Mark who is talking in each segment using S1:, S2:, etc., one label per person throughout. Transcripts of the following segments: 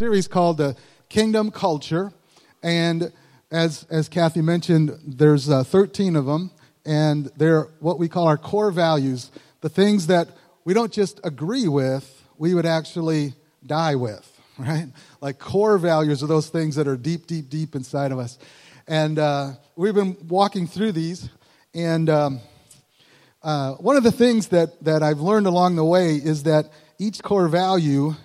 S1: series called the Kingdom Culture, and as as Kathy mentioned, there's uh, 13 of them, and they're what we call our core values, the things that we don't just agree with, we would actually die with, right? Like core values are those things that are deep, deep, deep inside of us, and uh, we've been walking through these, and um, uh, one of the things that that I've learned along the way is that each core value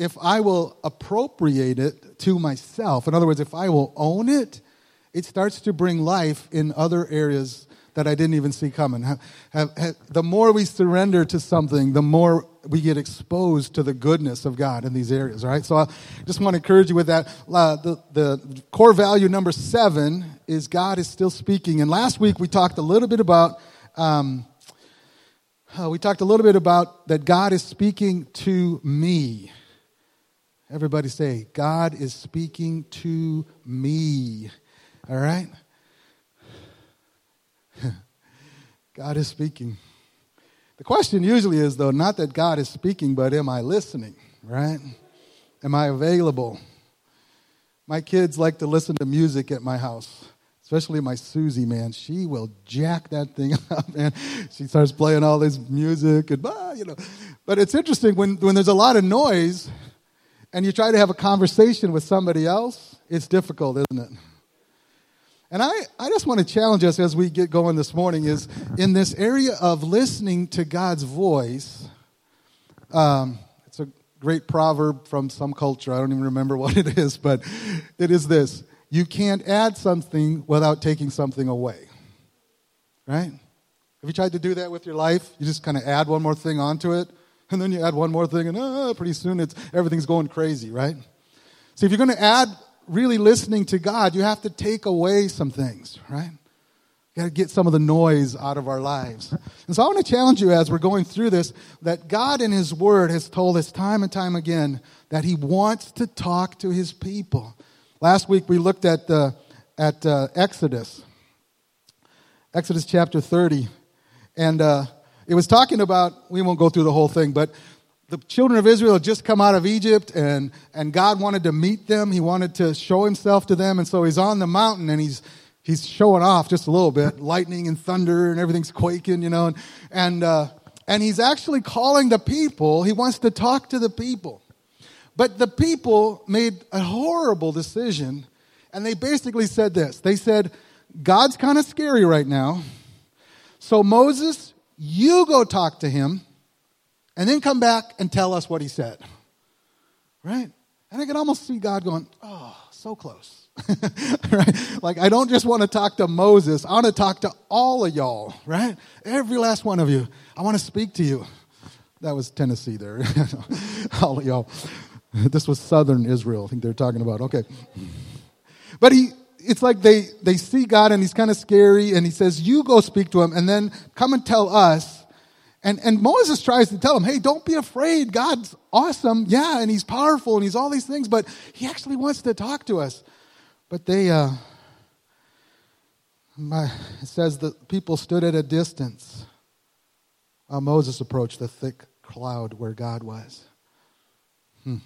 S1: if I will appropriate it to myself, in other words, if I will own it, it starts to bring life in other areas that I didn't even see coming. Have, have, have, the more we surrender to something, the more we get exposed to the goodness of God in these areas, right? So I just want to encourage you with that. Uh, the, the core value number seven is God is still speaking. And last week we talked a little bit about. Um, uh, we talked a little bit about that God is speaking to me. Everybody say, God is speaking to me. All right? God is speaking. The question usually is, though, not that God is speaking, but am I listening, right? Am I available? My kids like to listen to music at my house, especially my Susie, man. She will jack that thing up, man. She starts playing all this music, and, ah, you know. But it's interesting when, when there's a lot of noise and you try to have a conversation with somebody else, it's difficult, isn't it? And I, I just want to challenge us as we get going this morning is in this area of listening to God's voice. Um, it's a great proverb from some culture. I don't even remember what it is, but it is this You can't add something without taking something away. Right? Have you tried to do that with your life? You just kind of add one more thing onto it and then you add one more thing, and uh, pretty soon it's everything's going crazy, right? So if you're going to add really listening to God, you have to take away some things, right? You got to get some of the noise out of our lives. And so I want to challenge you as we're going through this that God in His Word has told us time and time again that He wants to talk to His people. Last week we looked at, uh, at uh, Exodus, Exodus chapter 30. And uh, it was talking about, we won't go through the whole thing, but the children of Israel had just come out of Egypt and, and God wanted to meet them. He wanted to show himself to them. And so he's on the mountain and he's, he's showing off just a little bit, lightning and thunder and everything's quaking, you know, and, and, uh, and he's actually calling the people. He wants to talk to the people. But the people made a horrible decision and they basically said this. They said, God's kind of scary right now. So Moses, you go talk to him and then come back and tell us what he said. Right? And I can almost see God going, oh, so close. right? Like, I don't just want to talk to Moses. I want to talk to all of y'all, right? Every last one of you. I want to speak to you. That was Tennessee there. all of y'all. This was southern Israel, I think they're talking about. Okay. But he, it's like they, they see God and he's kind of scary and he says, You go speak to him and then come and tell us. And, and Moses tries to tell him, Hey, don't be afraid. God's awesome. Yeah, and he's powerful and he's all these things, but he actually wants to talk to us. But they, uh, my, it says that people stood at a distance while Moses approached the thick cloud where God was. Hmm.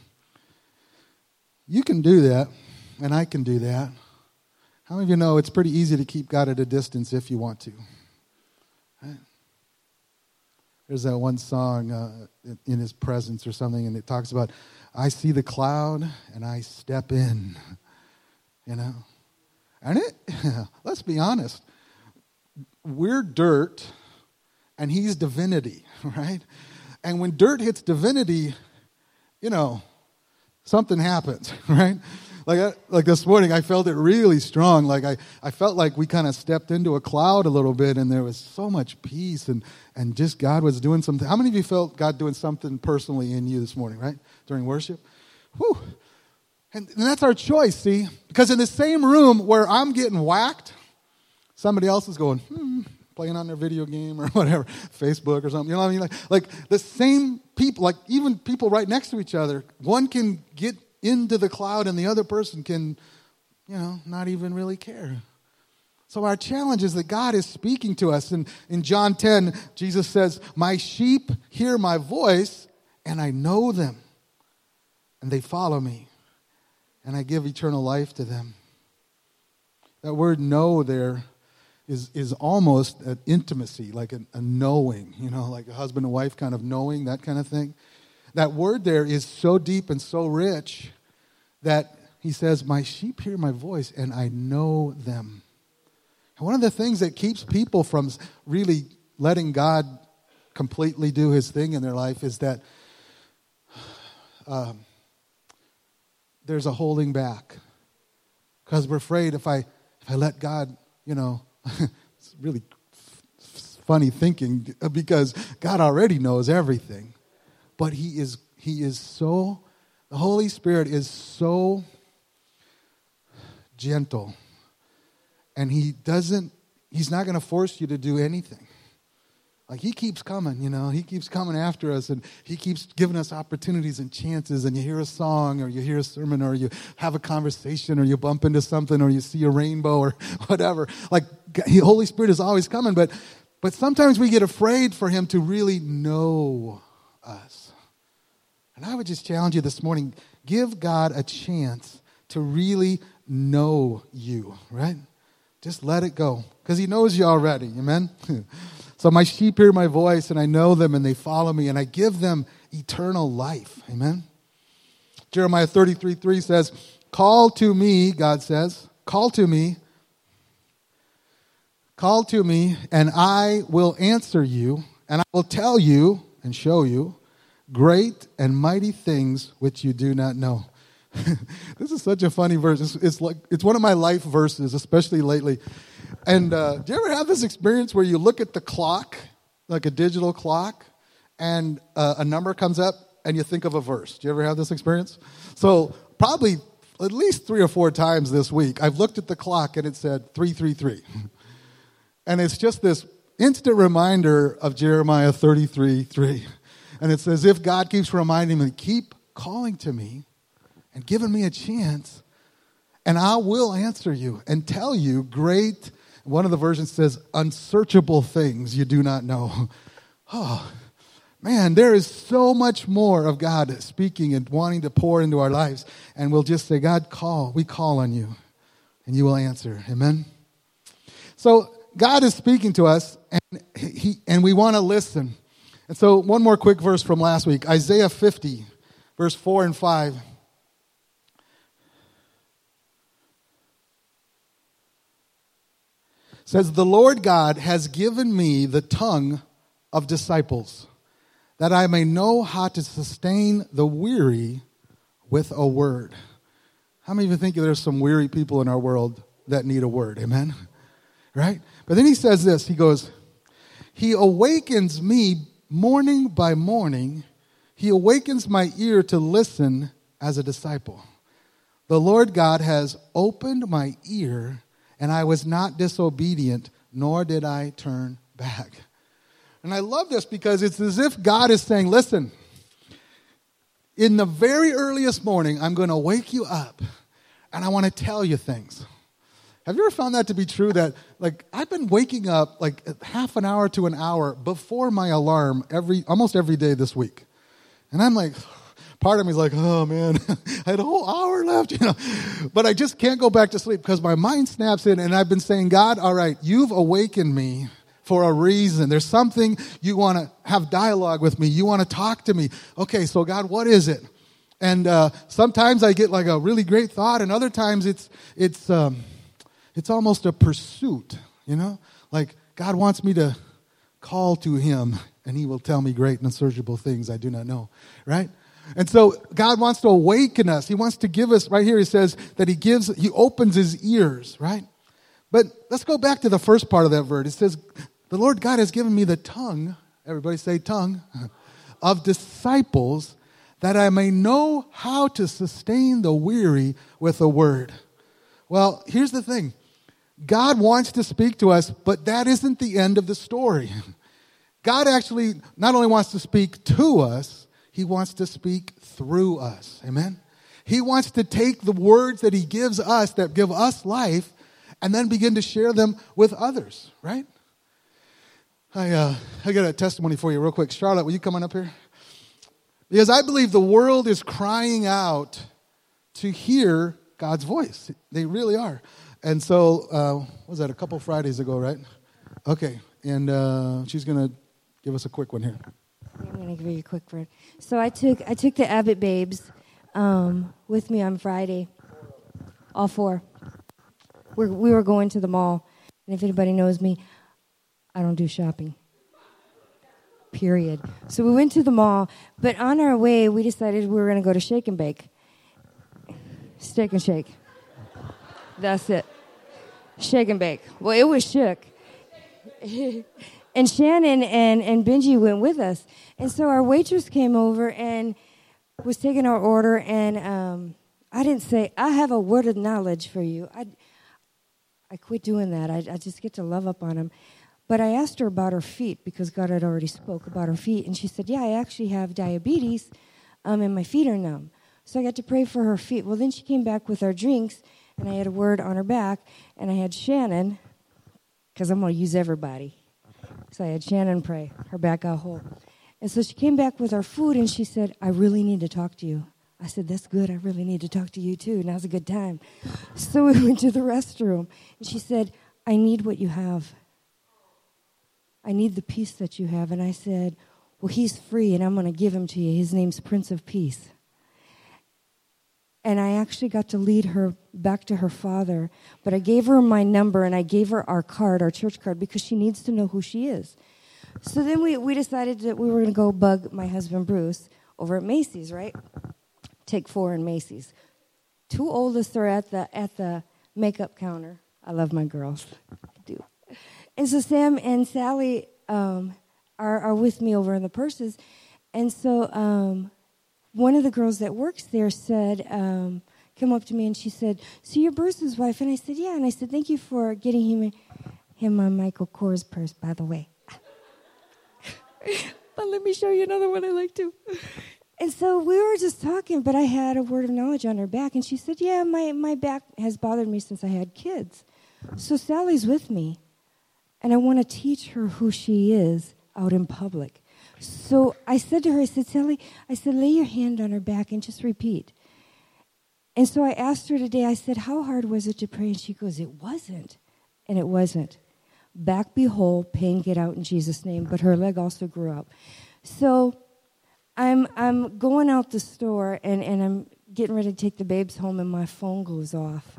S1: You can do that, and I can do that. How many of you know it's pretty easy to keep God at a distance if you want to? There's that one song, uh, In His Presence or something, and it talks about, I see the cloud and I step in. You know? And it, let's be honest, we're dirt and He's divinity, right? And when dirt hits divinity, you know, something happens, right? Like, like this morning, I felt it really strong. Like I, I felt like we kind of stepped into a cloud a little bit, and there was so much peace, and and just God was doing something. How many of you felt God doing something personally in you this morning, right during worship? Whew. And, and that's our choice, see, because in the same room where I'm getting whacked, somebody else is going, hmm, playing on their video game or whatever, Facebook or something. You know what I mean? Like, like the same people, like even people right next to each other, one can get into the cloud and the other person can, you know, not even really care. So our challenge is that God is speaking to us. And in John 10, Jesus says, My sheep hear my voice, and I know them. and they follow me, and I give eternal life to them. That word know there is, is almost an intimacy, like a, a knowing, you know, like a husband and wife kind of knowing, that kind of thing. That word there is so deep and so rich that he says, My sheep hear my voice and I know them. And one of the things that keeps people from really letting God completely do his thing in their life is that um, there's a holding back. Because we're afraid if I, if I let God, you know, it's really funny thinking because God already knows everything. But he is he is so the Holy Spirit is so gentle. And he doesn't, he's not going to force you to do anything. Like he keeps coming, you know, he keeps coming after us and he keeps giving us opportunities and chances. And you hear a song or you hear a sermon or you have a conversation or you bump into something or you see a rainbow or whatever. Like the Holy Spirit is always coming, but, but sometimes we get afraid for him to really know us. And I would just challenge you this morning give God a chance to really know you, right? Just let it go because he knows you already. Amen? so my sheep hear my voice and I know them and they follow me and I give them eternal life. Amen? Jeremiah 33 3 says, Call to me, God says, call to me, call to me, and I will answer you, and I will tell you and show you great and mighty things which you do not know. this is such a funny verse. It's, it's, like it's one of my life verses, especially lately. And uh, do you ever have this experience where you look at the clock, like a digital clock, and uh, a number comes up, and you think of a verse? Do you ever have this experience? So probably at least three or four times this week, I've looked at the clock and it said three three three, and it's just this instant reminder of Jeremiah thirty three three, and it's as if God keeps reminding me, keep calling to me and giving me a chance, and I will answer you and tell you great, one of the versions says, unsearchable things you do not know. Oh, man, there is so much more of God speaking and wanting to pour into our lives. And we'll just say, God, call. We call on you, and you will answer. Amen? So, God is speaking to us, and, he, and we want to listen. And so, one more quick verse from last week Isaiah 50, verse 4 and 5. says, The Lord God has given me the tongue of disciples, that I may know how to sustain the weary with a word. How many of you think there's some weary people in our world that need a word? Amen? Right? But then he says this He goes, He awakens me morning by morning. He awakens my ear to listen as a disciple. The Lord God has opened my ear and I was not disobedient, nor did I turn back. And I love this because it's as if God is saying, listen, in the very earliest morning, I'm going to wake you up and I want to tell you things. Have you ever found that to be true? That, like, I've been waking up like half an hour to an hour before my alarm every, almost every day this week. And I'm like, part of me's like, oh man, I had a whole hour left, you know. But I just can't go back to sleep because my mind snaps in and I've been saying, God, all right, you've awakened me for a reason. There's something you want to have dialogue with me. You want to talk to me. Okay, so God, what is it? And uh, sometimes I get like a really great thought, and other times it's it's um, it's almost a pursuit. You know, like God wants me to call to Him, and He will tell me great and unsearchable things I do not know. Right? And so God wants to awaken us. He wants to give us, right here, he says that he gives, he opens his ears, right? But let's go back to the first part of that verse. It says, The Lord God has given me the tongue, everybody say tongue, of disciples that I may know how to sustain the weary with a word. Well, here's the thing God wants to speak to us, but that isn't the end of the story. God actually not only wants to speak to us, he wants to speak through us. Amen? He wants to take the words that He gives us that give us life and then begin to share them with others, right? I, uh, I got a testimony for you real quick. Charlotte, will you come on up here? Because I believe the world is crying out to hear God's voice. They really are. And so, uh, was that a couple Fridays ago, right? Okay. And uh, she's going to give us a quick one here.
S2: I'm going to give you a quick word. So I took I took the Abbott babes um, with me on Friday. All four. We're, we were going to the mall, and if anybody knows me, I don't do shopping. Period. So we went to the mall, but on our way, we decided we were going to go to Shake and Bake. Steak and Shake. That's it. Shake and Bake. Well, it was shook. and Shannon and, and Benji went with us. And so our waitress came over and was taking our order, and um, I didn't say, I have a word of knowledge for you. I, I quit doing that. I, I just get to love up on him. But I asked her about her feet because God had already spoke about her feet, and she said, "Yeah, I actually have diabetes, um, and my feet are numb." So I got to pray for her feet. Well, then she came back with our drinks, and I had a word on her back, and I had Shannon, because I'm going to use everybody. So I had Shannon pray. Her back got whole. And so she came back with our food, and she said, "I really need to talk to you." I said, That's good. I really need to talk to you too. Now's a good time. So we went to the restroom. And she said, I need what you have. I need the peace that you have. And I said, Well, he's free and I'm going to give him to you. His name's Prince of Peace. And I actually got to lead her back to her father. But I gave her my number and I gave her our card, our church card, because she needs to know who she is. So then we, we decided that we were going to go bug my husband Bruce over at Macy's, right? Take four in Macy's. Two oldest are at the at the makeup counter. I love my girls. I do. And so Sam and Sally um, are, are with me over in the purses. And so um, one of the girls that works there said, um, came up to me and she said, So you're Bruce's wife? And I said, Yeah. And I said, Thank you for getting him, him a Michael Kors purse, by the way. but let me show you another one I like too. And so we were just talking, but I had a word of knowledge on her back. And she said, Yeah, my, my back has bothered me since I had kids. So Sally's with me and I want to teach her who she is out in public. So I said to her, I said, Sally, I said, lay your hand on her back and just repeat. And so I asked her today, I said, How hard was it to pray? And she goes, It wasn't. And it wasn't. Back be whole, pain get out in Jesus' name. But her leg also grew up. So I'm, I'm going out the store and, and I'm getting ready to take the babes home, and my phone goes off.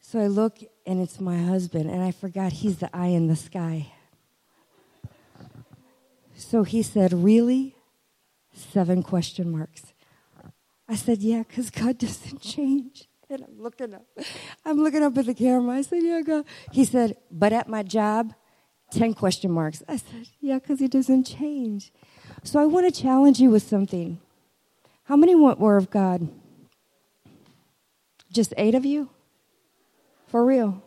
S2: So I look, and it's my husband, and I forgot he's the eye in the sky. So he said, Really? Seven question marks. I said, Yeah, because God doesn't change. And I'm looking up. I'm looking up at the camera. I said, Yeah, God. He said, But at my job, 10 question marks. I said, Yeah, because he doesn't change. So I want to challenge you with something. How many want more of God? Just eight of you? For real.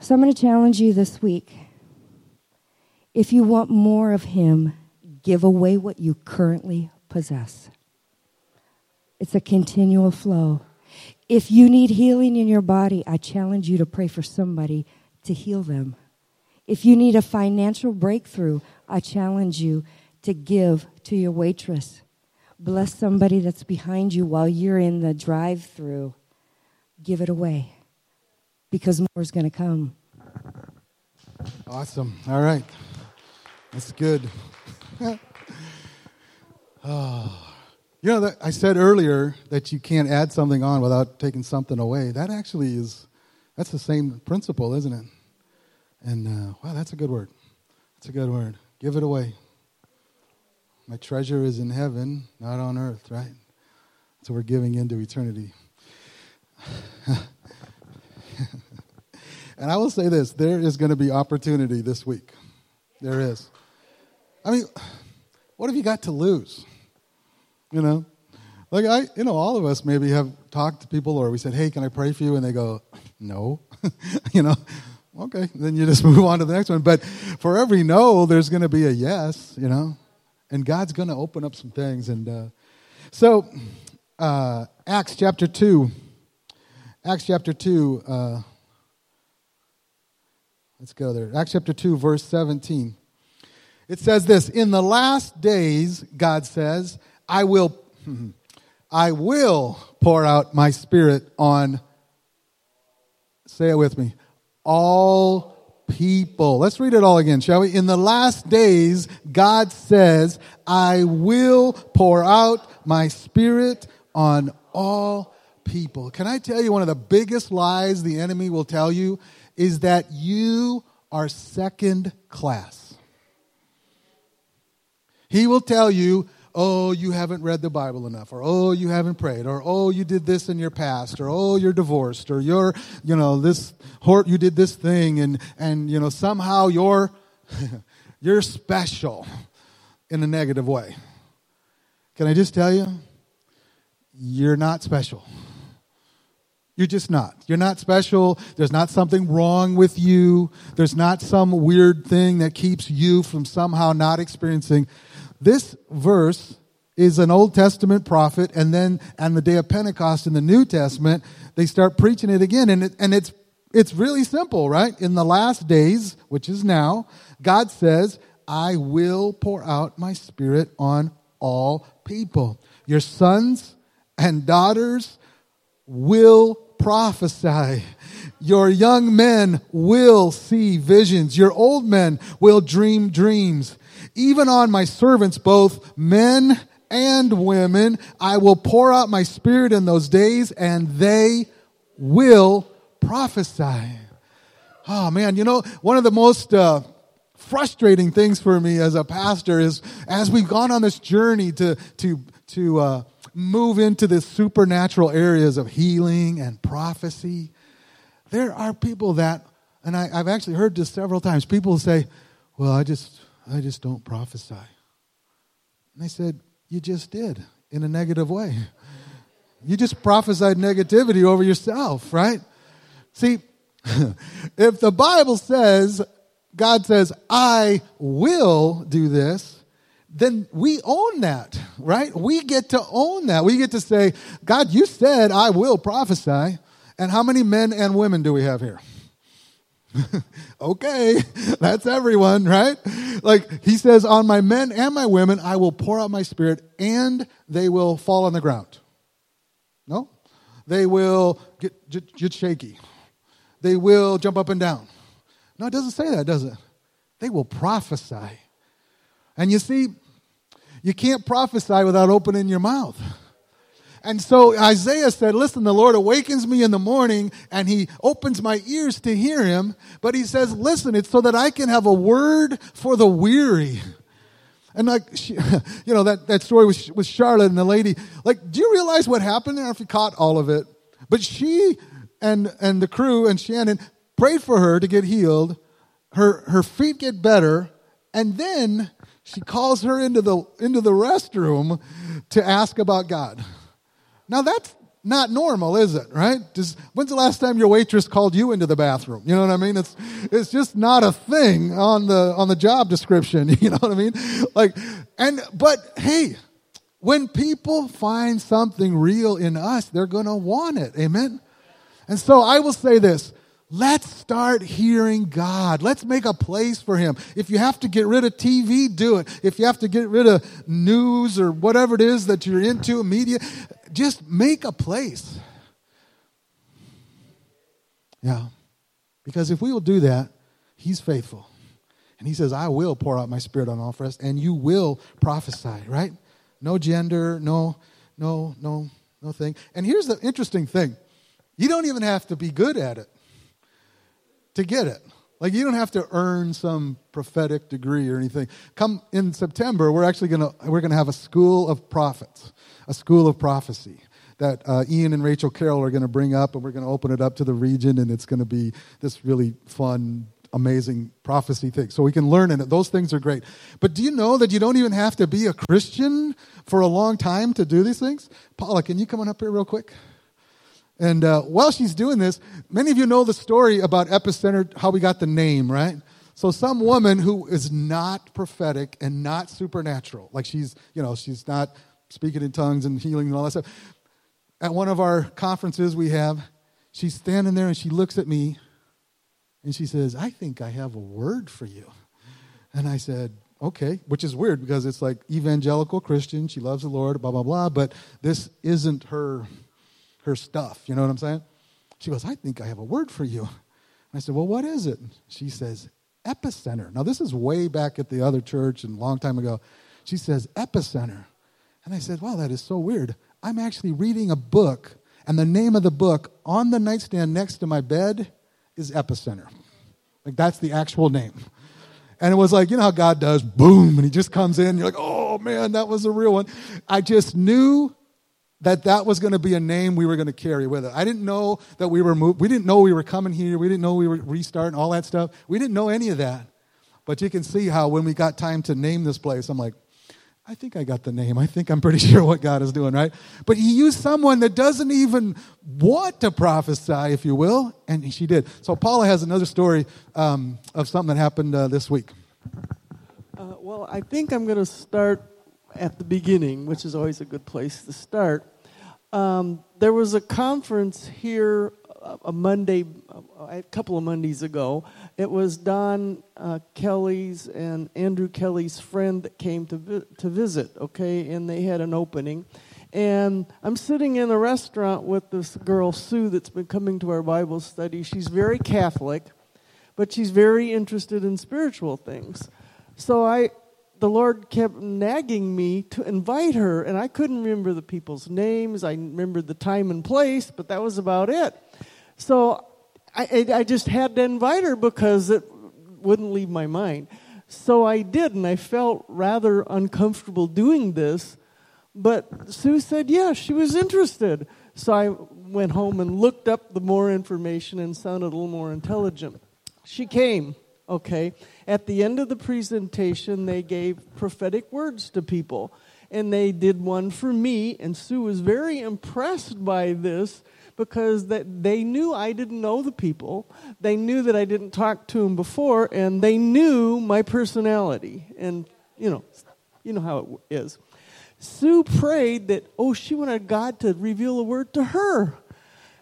S2: So I'm going to challenge you this week. If you want more of Him, give away what you currently possess. It's a continual flow. If you need healing in your body, I challenge you to pray for somebody to heal them. If you need a financial breakthrough, I challenge you to give to your waitress. Bless somebody that's behind you while you're in the drive through give it away because more is going to come.
S1: Awesome. All right. That's good. oh. You know, I said earlier that you can't add something on without taking something away. That actually is, that's the same principle, isn't it? And uh, wow, that's a good word. That's a good word. Give it away. My treasure is in heaven, not on earth, right? So we're giving into eternity. and I will say this there is going to be opportunity this week. There is. I mean, what have you got to lose? You know? Like, I, you know, all of us maybe have talked to people or we said, hey, can I pray for you? And they go, no. you know? Okay, then you just move on to the next one. But for every no, there's going to be a yes, you know? And God's going to open up some things. And uh, so, uh, Acts chapter 2. Acts chapter 2. Uh, let's go there. Acts chapter 2, verse 17. It says this In the last days, God says, I will, I will pour out my spirit on, say it with me, all people. Let's read it all again, shall we? In the last days, God says, I will pour out my spirit on all people. Can I tell you one of the biggest lies the enemy will tell you is that you are second class. He will tell you, oh, you haven't read the Bible enough, or oh, you haven't prayed, or oh, you did this in your past, or oh, you're divorced, or you're, you know, this, you did this thing, and, and, you know, somehow you're, you're special in a negative way. Can I just tell you? You're not special. You're just not. You're not special. There's not something wrong with you. There's not some weird thing that keeps you from somehow not experiencing. This verse is an Old Testament prophet, and then on the day of Pentecost in the New Testament, they start preaching it again. And, it, and it's, it's really simple, right? In the last days, which is now, God says, I will pour out my spirit on all people. Your sons and daughters will prophesy. Your young men will see visions. Your old men will dream dreams. Even on my servants, both men and women, I will pour out my spirit in those days and they will prophesy. Oh man, you know, one of the most uh, frustrating things for me as a pastor is as we've gone on this journey to, to, to, uh, move into the supernatural areas of healing and prophecy, there are people that, and I, have actually heard this several times, people say, Well, I just, I just don't prophesy. And I said, You just did in a negative way. You just prophesied negativity over yourself, right? See, if the Bible says, God says, I will do this, then we own that, right? We get to own that. We get to say, God, you said I will prophesy. And how many men and women do we have here? okay, that's everyone, right? Like he says, on my men and my women, I will pour out my spirit and they will fall on the ground. No? They will get, get, get shaky. They will jump up and down. No, it doesn't say that, does it? They will prophesy. And you see, you can't prophesy without opening your mouth. And so Isaiah said, Listen, the Lord awakens me in the morning and he opens my ears to hear him. But he says, Listen, it's so that I can have a word for the weary. And like, she, you know, that, that story with, with Charlotte and the lady, like, do you realize what happened? Know if you caught all of it. But she and, and the crew and Shannon prayed for her to get healed. Her, her feet get better. And then she calls her into the, into the restroom to ask about God. Now that's not normal, is it? Right? When's the last time your waitress called you into the bathroom? You know what I mean? It's it's just not a thing on the on the job description. You know what I mean? Like, and but hey, when people find something real in us, they're going to want it. Amen. And so I will say this: Let's start hearing God. Let's make a place for Him. If you have to get rid of TV, do it. If you have to get rid of news or whatever it is that you're into, media, just make a place. Yeah. Because if we will do that, He's faithful. And He says, I will pour out my spirit on all flesh, and you will prophesy, right? No gender, no, no, no, no thing. And here's the interesting thing you don't even have to be good at it to get it. Like you don't have to earn some prophetic degree or anything. Come in September, we're actually gonna we're gonna have a school of prophets, a school of prophecy that uh, Ian and Rachel Carroll are going to bring up, and we're going to open it up to the region, and it's going to be this really fun, amazing prophecy thing. So we can learn in it. Those things are great. But do you know that you don't even have to be a Christian for a long time to do these things? Paula, can you come on up here real quick? And uh, while she's doing this, many of you know the story about Epicenter, how we got the name, right? So some woman who is not prophetic and not supernatural, like she's, you know, she's not speaking in tongues and healing and all that stuff. At one of our conferences we have, she's standing there and she looks at me and she says, I think I have a word for you. And I said, okay, which is weird because it's like evangelical Christian. She loves the Lord, blah, blah, blah, but this isn't her, her stuff. You know what I'm saying? She goes, I think I have a word for you. And I said, Well, what is it? She says, Epicenter. Now, this is way back at the other church and a long time ago. She says, Epicenter. And I said, Wow, that is so weird. I'm actually reading a book, and the name of the book on the nightstand next to my bed is Epicenter. Like, that's the actual name. And it was like, you know how God does, boom, and he just comes in. You're like, oh man, that was a real one. I just knew that that was going to be a name we were going to carry with it. I didn't know that we were moved. We didn't know we were coming here. We didn't know we were restarting all that stuff. We didn't know any of that. But you can see how when we got time to name this place, I'm like, I think I got the name. I think I'm pretty sure what God is doing, right? But he used someone that doesn't even want to prophesy, if you will, and she did. So Paula has another story um, of something that happened uh, this week.
S3: Uh, well, I think I'm going to start at the beginning, which is always a good place to start. Um, there was a conference here a Monday, a couple of Mondays ago. It was Don uh, Kelly's and Andrew Kelly's friend that came to vi- to visit. Okay, and they had an opening, and I'm sitting in a restaurant with this girl Sue that's been coming to our Bible study. She's very Catholic, but she's very interested in spiritual things. So I the Lord kept nagging me to invite her, and I couldn't remember the people's names. I remembered the time and place, but that was about it. So I, I just had to invite her because it wouldn't leave my mind. So I did, and I felt rather uncomfortable doing this. But Sue said, yeah, she was interested. So I went home and looked up the more information and sounded a little more intelligent. She came, okay. At the end of the presentation, they gave prophetic words to people. And they did one for me, and Sue was very impressed by this because that they knew I didn't know the people. They knew that I didn't talk to them before, and they knew my personality. And you know, you know how it is. Sue prayed that oh, she wanted God to reveal a word to her.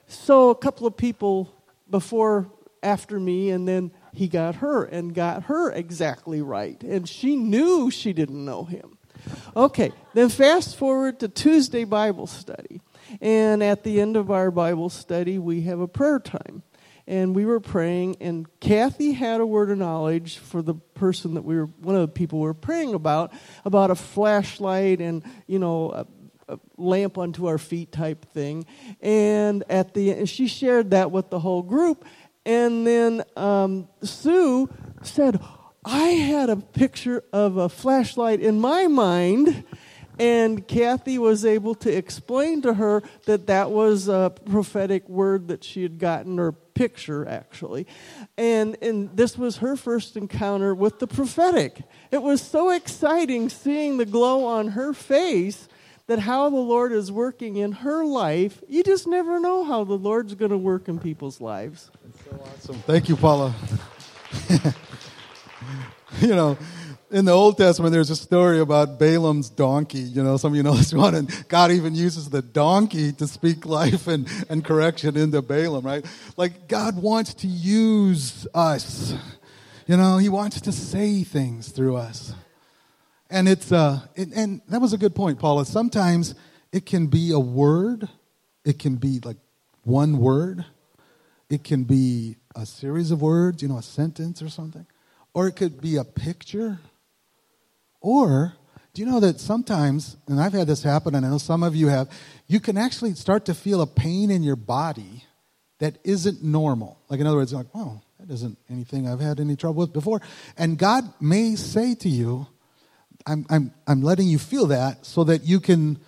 S3: So a couple of people before, after me, and then he got her and got her exactly right, and she knew she didn't know him. Okay, then fast forward to Tuesday Bible study. And at the end of our Bible study, we have a prayer time. And we were praying, and Kathy had a word of knowledge for the person that we were, one of the people we were praying about, about a flashlight and, you know, a, a lamp unto our feet type thing. And at the and she shared that with the whole group. And then um, Sue said, I had a picture of a flashlight in my mind and Kathy was able to explain to her that that was a prophetic word that she had gotten, or picture actually. And, and this was her first encounter with the prophetic. It was so exciting seeing the glow on her face that how the Lord is working in her life. You just never know how the Lord's going to work in people's lives.
S1: Awesome. Thank you, Paula. you know, in the Old Testament, there's a story about Balaam's donkey. You know, some of you know this one, and God even uses the donkey to speak life and, and correction into Balaam, right? Like, God wants to use us. You know, He wants to say things through us. And it's, uh, it, and that was a good point, Paula. Sometimes it can be a word, it can be like one word, it can be a series of words, you know, a sentence or something, or it could be a picture or do you know that sometimes, and I've had this happen, and I know some of you have, you can actually start to feel a pain in your body that isn't normal. Like, in other words, like, oh, that isn't anything I've had any trouble with before. And God may say to you, I'm, I'm, I'm letting you feel that so that you can,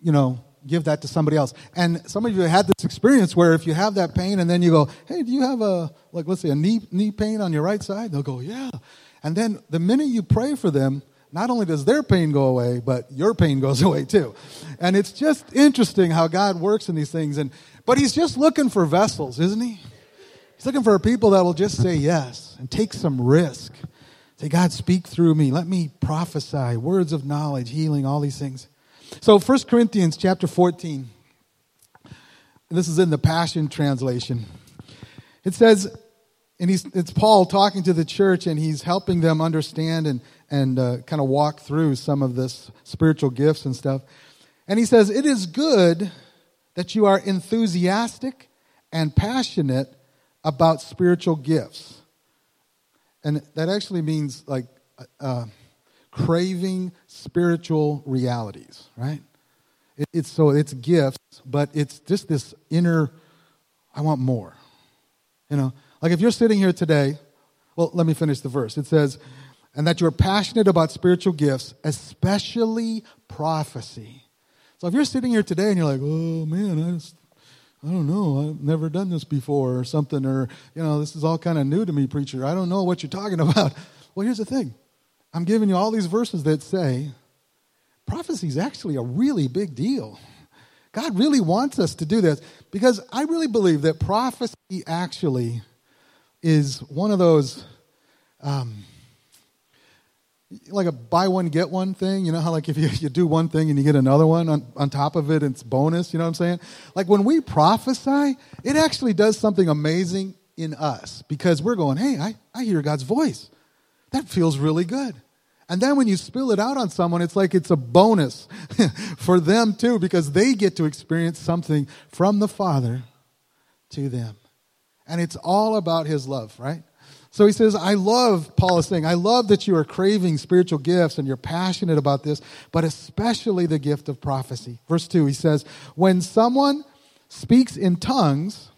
S1: you know, give that to somebody else. And some of you had this experience where if you have that pain and then you go, hey, do you have a, like, let's say a knee, knee pain on your right side? They'll go, yeah. And then the minute you pray for them, not only does their pain go away, but your pain goes away too. And it's just interesting how God works in these things. And, but He's just looking for vessels, isn't He? He's looking for people that will just say yes and take some risk. Say, God, speak through me. Let me prophesy, words of knowledge, healing, all these things. So 1 Corinthians chapter 14. This is in the Passion Translation. It says, and he's, it's Paul talking to the church, and he's helping them understand and, and uh, kind of walk through some of this spiritual gifts and stuff. And he says, It is good that you are enthusiastic and passionate about spiritual gifts. And that actually means like uh, uh craving spiritual realities, right? It, it's so it's gifts, but it's just this inner, I want more. You know, like if you're sitting here today, well, let me finish the verse. It says, and that you're passionate about spiritual gifts, especially prophecy. So if you're sitting here today and you're like, oh man, I just, I don't know, I've never done this before or something, or, you know, this is all kind of new to me, preacher. I don't know what you're talking about. Well, here's the thing I'm giving you all these verses that say prophecy is actually a really big deal. God really wants us to do this because I really believe that prophecy actually is one of those um, like a buy one get one thing. You know how like if you, you do one thing and you get another one on, on top of it it's bonus. You know what i'm saying? Like when we prophesy it actually does something amazing in us because we're going hey i, I hear god's voice that feels really good and then when you spill it out on someone it's like it's a bonus for them too because they get to experience something from the father to them and it's all about his love, right? So he says, I love, Paul is saying, I love that you are craving spiritual gifts and you're passionate about this, but especially the gift of prophecy. Verse 2, he says, When someone speaks in tongues,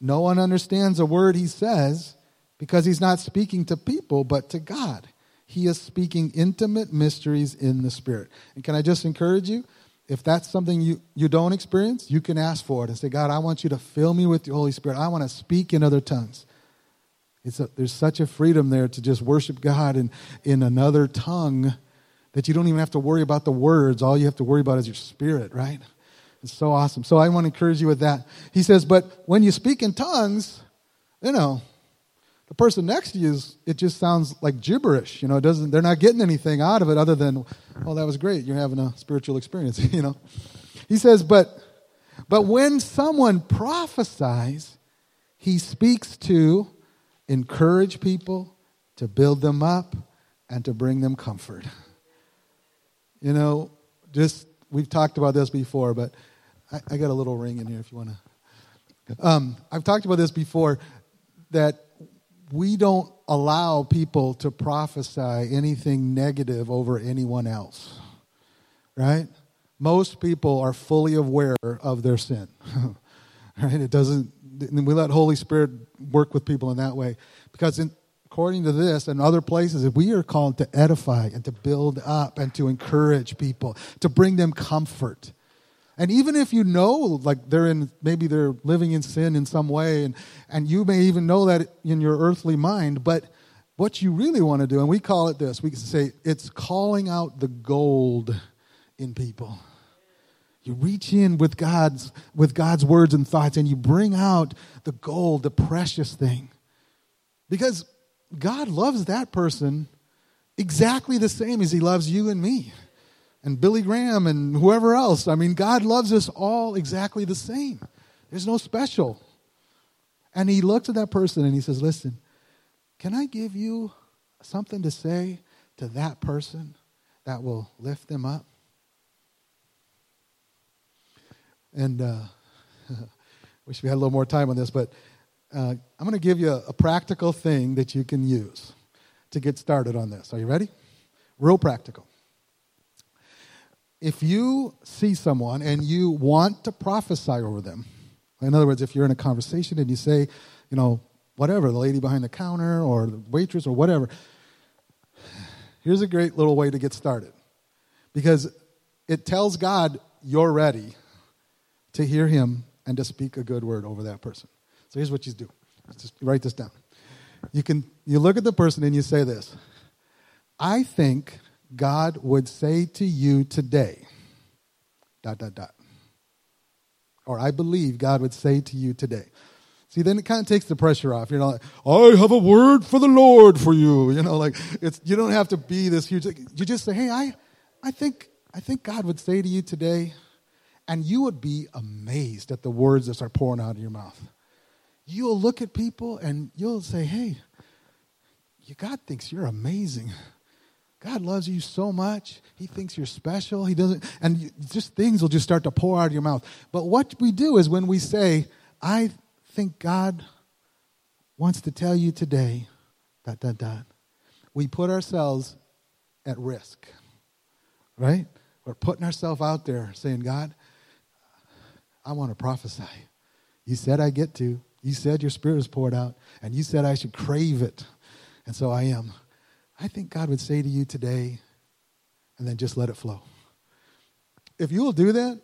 S1: no one understands a word he says because he's not speaking to people, but to God. He is speaking intimate mysteries in the Spirit. And can I just encourage you? if that's something you, you don't experience, you can ask for it and say, God, I want you to fill me with the Holy Spirit. I want to speak in other tongues. A, there's such a freedom there to just worship God in, in another tongue that you don't even have to worry about the words. All you have to worry about is your spirit, right? It's so awesome. So I want to encourage you with that. He says, but when you speak in tongues, you know, the person next to you is it just sounds like gibberish you know it doesn't they're not getting anything out of it other than well that was great you're having a spiritual experience you know. He says but but when someone prophesies he speaks to encourage people to build them up and to bring them comfort. You know just we've talked about this before but i, I got a little ring in here if you want to um, i've talked about this before that we don't allow people to prophesy anything negative over anyone else, right? Most people are fully aware of their sin, right? It doesn't, we let Holy Spirit work with people in that way because in, according to this and other places, we are called to edify and to build up and to encourage people, to bring them comfort. And even if you know, like they're in, maybe they're living in sin in some way, and, and you may even know that in your earthly mind, but what you really want to do, and we call it this, we say it's calling out the gold in people. You reach in with God's, with God's words and thoughts, and you bring out the gold, the precious thing. Because God loves that person exactly the same as He loves you and me and Billy Graham and whoever else. I mean, God loves us all exactly the same. There's no special. And he looks at that person and he says, Listen, can I give you something to say to that person that will lift them up? And uh, wish we had a little more time on this, but uh, I'm going to give you a, a practical thing that you can use to get started on this. Are you ready? Real practical if you see someone and you want to prophesy over them, in other words, if you're in a conversation and you say, you know, whatever, the lady behind the counter or the waitress or whatever, here's a great little way to get started. Because it tells God you're ready to hear him and to speak a good word over that person. So here's what you do. Just write this down. You can you look at the person and you say this. I think God would say to you today, dot, dot, dot. Or I believe God would say to you today. See, then it kind of takes the pressure off. You're not like, I have a word for the Lord for you. You know, like it's you don't have to be this huge. You just say, Hey, I, I think, I think God would say to you today, and you would be amazed at the words that start pouring out of your mouth. you'll look at people and you'll say, hey, God thinks you're amazing. God loves you so much. He thinks you're special. He doesn't, and just things will just start to pour out of your mouth. But what we do is when we say, I think God wants to tell you today, dot, dot, dot, we put ourselves at risk, right? We're putting ourselves out there saying, God, I want to prophesy. You said I get to. You said your spirit is poured out, and you said I should crave it. And so I am. I think God would say to you today, and then just let it flow. If you will do that,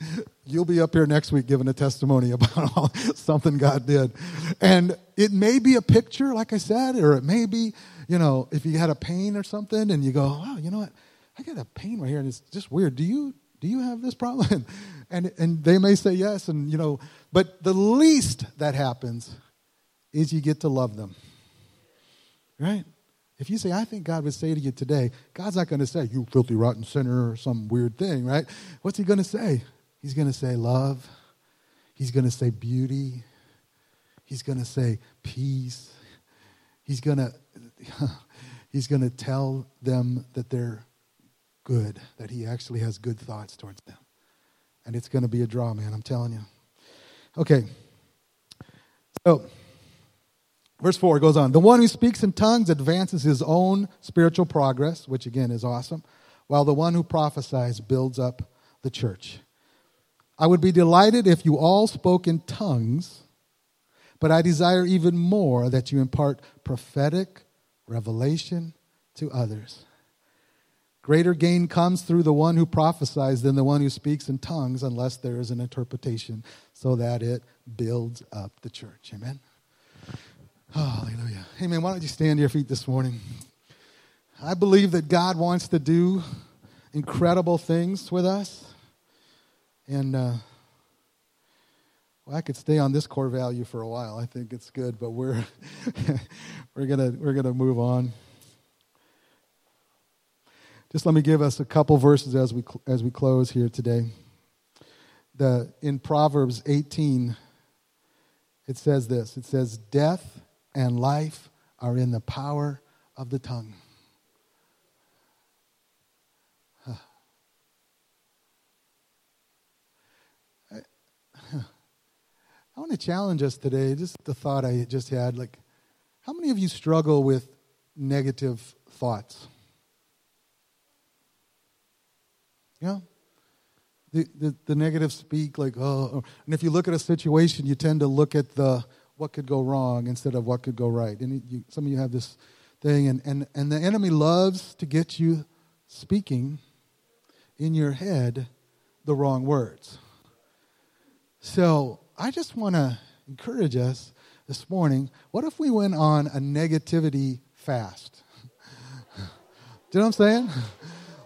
S1: you'll be up here next week giving a testimony about something God did. And it may be a picture, like I said, or it may be, you know, if you had a pain or something and you go, wow, you know what? I got a pain right here and it's just weird. Do you do you have this problem? And and they may say yes and you know, but the least that happens is you get to love them. Right? If you say, I think God would say to you today, God's not going to say, you filthy, rotten sinner, or some weird thing, right? What's he going to say? He's going to say love. He's going to say beauty. He's going to say peace. He's going to he's going to tell them that they're good, that he actually has good thoughts towards them. And it's going to be a draw, man, I'm telling you. Okay. So, verse 4 goes on. The one who speaks in tongues advances his own spiritual progress, which again is awesome, while the one who prophesies builds up the church. I would be delighted if you all spoke in tongues, but I desire even more that you impart prophetic revelation to others. Greater gain comes through the one who prophesies than the one who speaks in tongues, unless there is an interpretation, so that it builds up the church. Amen. Hallelujah. Amen. Why don't you stand to your feet this morning? I believe that God wants to do incredible things with us. And uh, well, I could stay on this core value for a while. I think it's good, but we're we're gonna we're gonna move on. Just let me give us a couple verses as we as we close here today. The in Proverbs 18, it says this. It says, "Death and life are in the power of the tongue." I want to challenge us today, just the thought I just had. Like, how many of you struggle with negative thoughts? Yeah? The, the, the negative speak, like, oh, and if you look at a situation, you tend to look at the what could go wrong instead of what could go right. And you, some of you have this thing, and, and, and the enemy loves to get you speaking in your head the wrong words. So I just want to encourage us this morning. What if we went on a negativity fast? Do you know what I'm saying?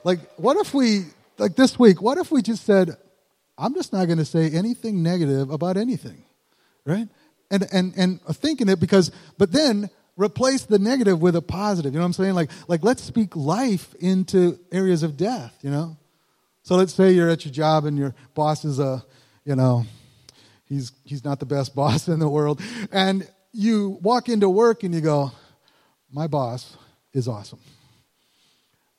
S1: Like, what if we, like this week, what if we just said, I'm just not going to say anything negative about anything, right? And, and, and thinking it because, but then replace the negative with a positive. You know what I'm saying? Like, like let's speak life into areas of death, you know? So let's say you're at your job and your boss is a, you know, he's, he's not the best boss in the world. And you walk into work and you go, My boss is awesome.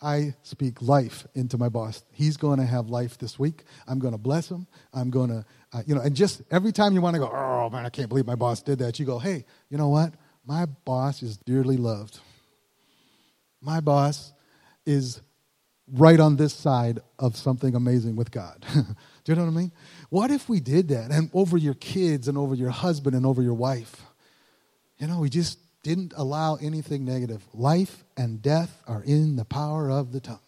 S1: I speak life into my boss. He's going to have life this week. I'm going to bless him. I'm going to, uh, you know, and just every time you want to go, oh man, I can't believe my boss did that, you go, hey, you know what? My boss is dearly loved. My boss is right on this side of something amazing with God. Do you know what I mean? What if we did that and over your kids and over your husband and over your wife? You know, we just didn't allow anything negative. Life and death are in the power of the tongue.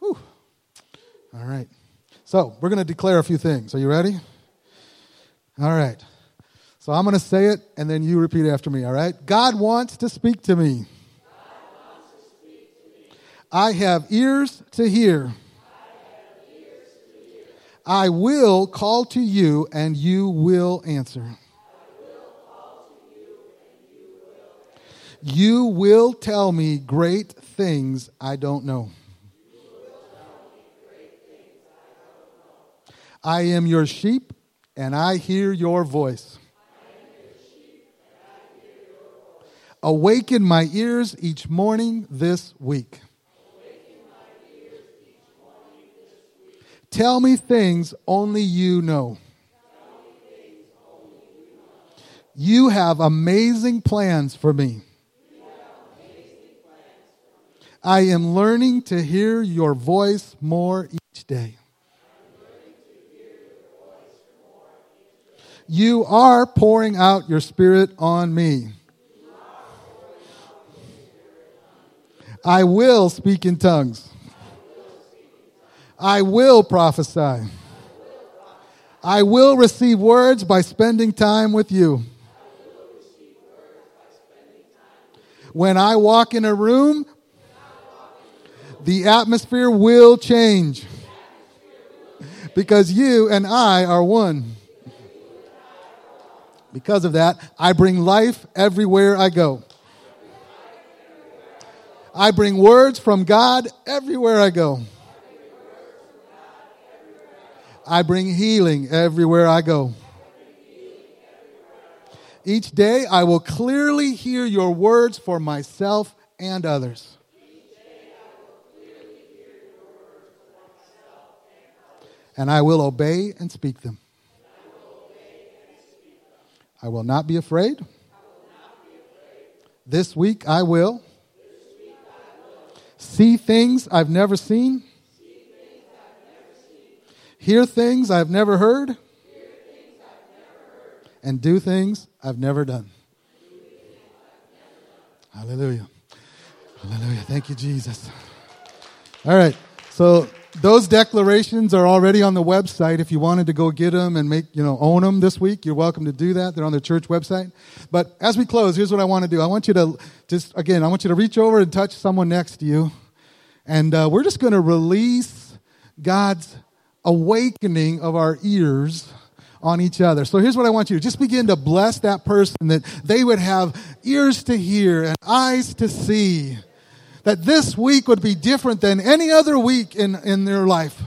S1: Whew. All right. So, we're going to declare a few things. Are you ready? All right. So, I'm going to say it and then you repeat after me, all right? God wants to speak to me. I have ears to hear. I will call to you and you will answer. You will tell me great things I don't know. I am your sheep and I hear your voice. Awaken my ears each morning this week. Tell me things only you know. You have amazing plans for me. I am learning to hear your voice more each day. You are pouring out your spirit on me. I will speak in tongues. I will prophesy. I will receive words by spending time with you. When I walk in a room, the atmosphere will change because you and I are one. Because of that, I bring life everywhere I go. I bring words from God everywhere I go. I bring healing everywhere I go. Each day I will clearly hear your words for myself and others. And I will obey and speak them. I will not be afraid. This week I will see things I've never seen, hear things I've never heard, and do things I've never done. Hallelujah. Hallelujah. Thank you, Jesus. All right. So those declarations are already on the website. If you wanted to go get them and make, you know, own them this week, you're welcome to do that. They're on the church website. But as we close, here's what I want to do. I want you to just, again, I want you to reach over and touch someone next to you. And uh, we're just going to release God's awakening of our ears on each other. So here's what I want you to just begin to bless that person that they would have ears to hear and eyes to see that this week would be different than any other week in, in their life.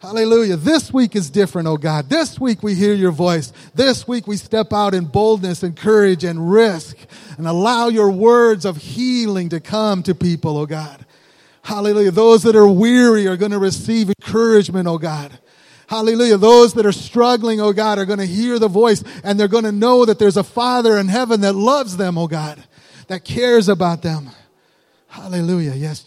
S1: Hallelujah. This week is different, oh God. This week we hear your voice. This week we step out in boldness and courage and risk and allow your words of healing to come to people, oh God. Hallelujah. Those that are weary are going to receive encouragement, oh God. Hallelujah. Those that are struggling, oh God, are going to hear the voice and they're going to know that there's a Father in heaven that loves them, oh God, that cares about them. Hallelujah. Yes,